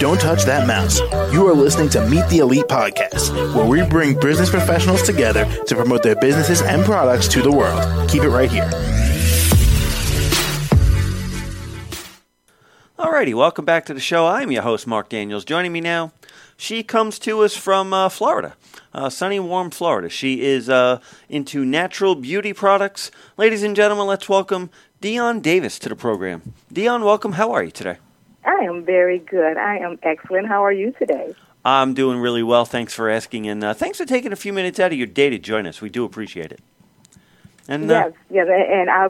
Don't touch that mouse. You are listening to Meet the Elite podcast, where we bring business professionals together to promote their businesses and products to the world. Keep it right here. Alrighty, welcome back to the show. I'm your host, Mark Daniels. Joining me now, she comes to us from uh, Florida, uh, sunny, warm Florida. She is uh, into natural beauty products. Ladies and gentlemen, let's welcome Deon Davis to the program. Deon, welcome. How are you today? I am very good. I am excellent. How are you today? I'm doing really well. Thanks for asking, and uh, thanks for taking a few minutes out of your day to join us. We do appreciate it. And uh, yes, yes, and I.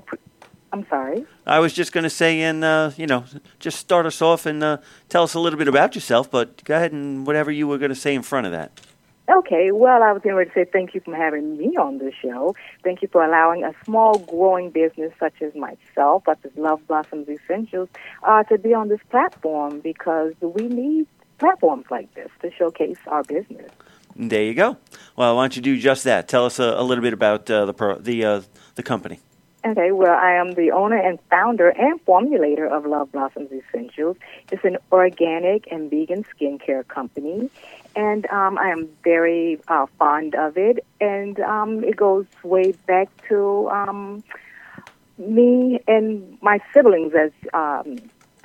I'm sorry. I was just going to say, and uh, you know, just start us off and uh, tell us a little bit about yourself. But go ahead and whatever you were going to say in front of that. Okay, well, I was going to say thank you for having me on the show. Thank you for allowing a small growing business such as myself, such as Love Blossoms Essentials, uh, to be on this platform because we need platforms like this to showcase our business. There you go. Well, why don't you do just that? Tell us a, a little bit about uh, the pro, the uh, the company. Okay, well, I am the owner and founder and formulator of Love Blossoms Essentials. It's an organic and vegan skincare company, and um, I am very uh, fond of it. And um, it goes way back to um, me and my siblings as. Um,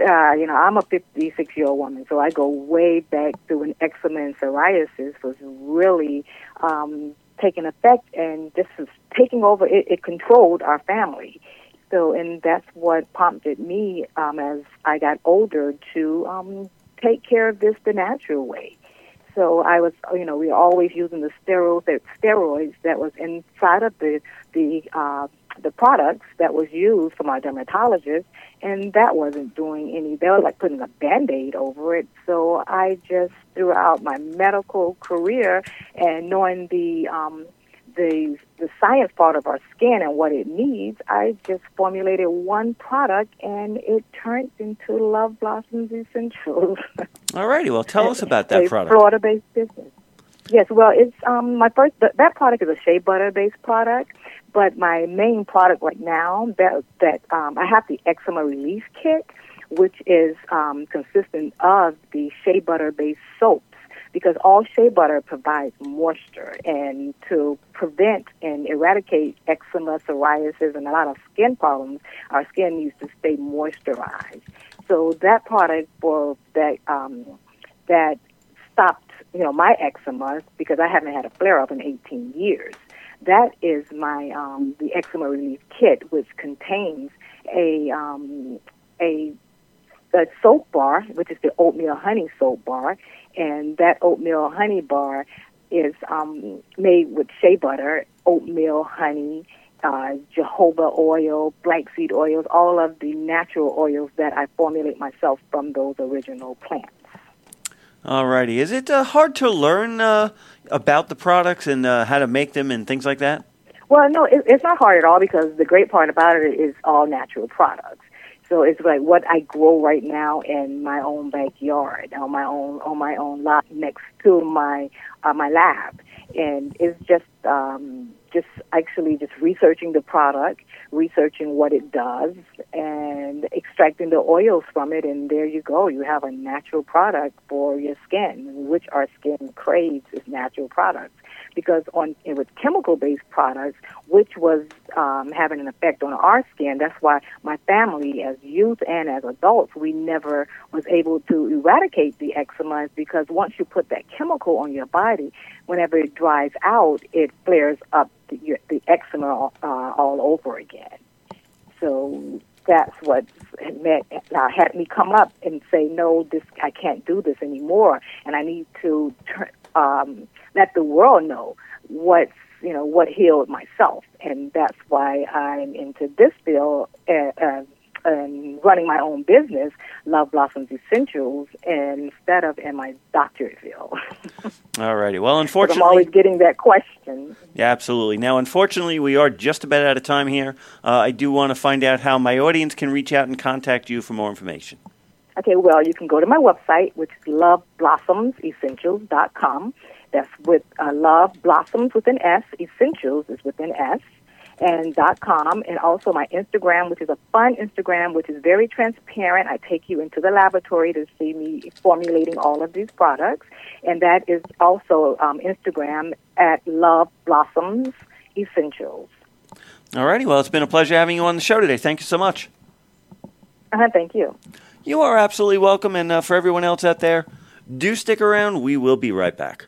uh, you know, I'm a 56 year old woman, so I go way back to when eczema and psoriasis was really um, taking effect and this is taking over. It, it controlled our family. So, and that's what prompted me um, as I got older to um, take care of this the natural way. So I was, you know, we were always using the steroids, the steroids that was inside of the the uh, the products that was used from our dermatologist, and that wasn't doing any. They were like putting a band aid over it. So I just throughout my medical career and knowing the um, the the science part of our skin and what it needs, I just formulated one product and it turned into Love Blossoms Essentials. All righty, well, tell us about that a product. Florida-based business. Yes, well, it's um, my first. That product is a shea butter-based product, but my main product right now that that um, I have the eczema relief kit, which is um, consistent of the shea butter-based soaps because all shea butter provides moisture and to prevent and eradicate eczema, psoriasis, and a lot of skin problems, our skin needs to stay moisturized. So that product for that um, that stopped you know my eczema because I haven't had a flare up in 18 years. That is my um, the eczema relief kit, which contains a um, a the soap bar, which is the oatmeal honey soap bar, and that oatmeal honey bar is um, made with shea butter, oatmeal honey, uh, jojoba oil, black seed oils, all of the natural oils that I formulate myself from those original plants. Alrighty, is it uh, hard to learn uh, about the products and uh, how to make them and things like that? Well, no, it, it's not hard at all because the great part about it is all natural products. So it's like what I grow right now in my own backyard, on my own on my own lot next to my uh, my lab, and it's just um, just actually just researching the product, researching what it does, and extracting the oils from it, and there you go. You have a natural product for your skin, which our skin craves is natural products because on with chemical based products, which was um, having an effect on our skin. That's why my family, as youth and as adults, we never was able to eradicate the eczema because once you put that chemical on your body, whenever it dries out, it flares up the, the eczema uh, all over again. So that's what met, uh, had me come up and say, no, this I can't do this anymore, and I need to um, let the world know what's you know what healed myself, and that's why I'm into this field uh, uh, and running my own business, Love Blossoms Essentials, instead of in my doctorate field. All righty. Well, unfortunately, I'm always getting that question. Yeah, absolutely. Now, unfortunately, we are just about out of time here. Uh, I do want to find out how my audience can reach out and contact you for more information. Okay, well, you can go to my website, which is loveblossoms.essentials.com. That's with uh, Love Blossoms with an S, Essentials is with an S. and dot com, and also my Instagram, which is a fun Instagram, which is very transparent. I take you into the laboratory to see me formulating all of these products, and that is also um, Instagram at Love Blossoms Essentials. Alrighty, well, it's been a pleasure having you on the show today. Thank you so much. Uh, thank you. You are absolutely welcome, and uh, for everyone else out there, do stick around. We will be right back.